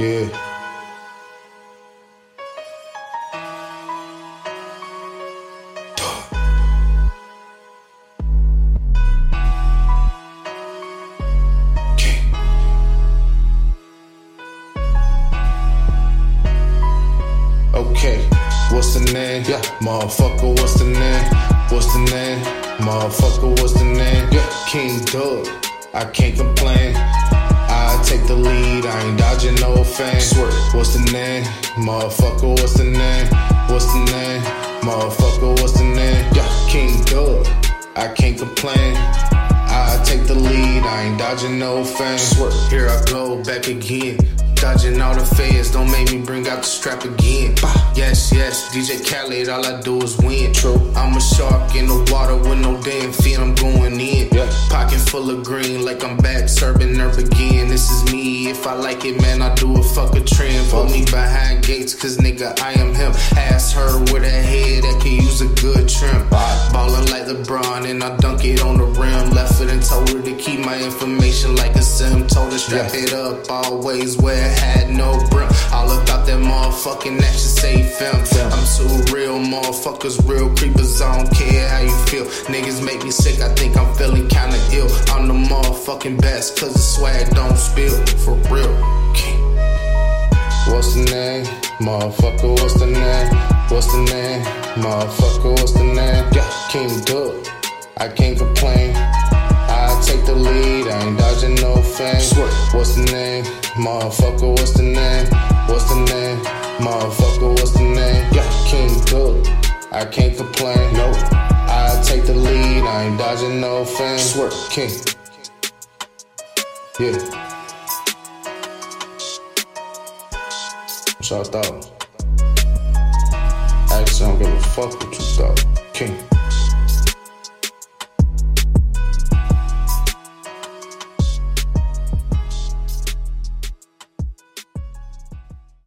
Yeah. Okay, what's the name? Yeah, motherfucker, what's the name? What's the name? Motherfucker, what's the name? Yeah, King Doug, I can't complain. I take the lead, I ain't dodging no. Swear, what's the name? Motherfucker, what's the name? What's the name? Motherfucker, what's the name? Yeah, King Doug, I can't complain. I take the lead, I ain't dodging no. Swear, here I go back again. Dodging all the feds, don't make me bring out the strap again. Yes, yes, DJ Khaled, all I do is win. True. I'm a shark in the water with no damn fin, I'm going in. Yeah. Pocket full of green, like I'm back serving herb again. This is me, if I like it, man, I do a fuck a trend. Put me behind gates, cause nigga, I am him. Ask her with a head that can use a good trim. Ballin' like LeBron, and I dunk it on the rim. Left it and told her to keep my information like a sim. Told her strap it up always where it had no brim. All about that motherfucking action, say film. I'm too real, motherfuckers real creepers. I don't care how you feel. Niggas make me sick, I think I'm feeling kinda ill. I'm the motherfucking best, cause the swag don't spill. For real. King. What's the name? Motherfucker, what's the name? What's the name? Motherfucker, what's the name? Yeah, King Doug. I can't complain. Fame. What's the name? Motherfucker, what's the name? What's the name? Motherfucker, what's the name? Yeah, King. I can't complain. Nope. I take the lead, I ain't dodging no fame. Swear, King. Yeah. What y'all thought? Actually, I don't give a fuck what you thought. King.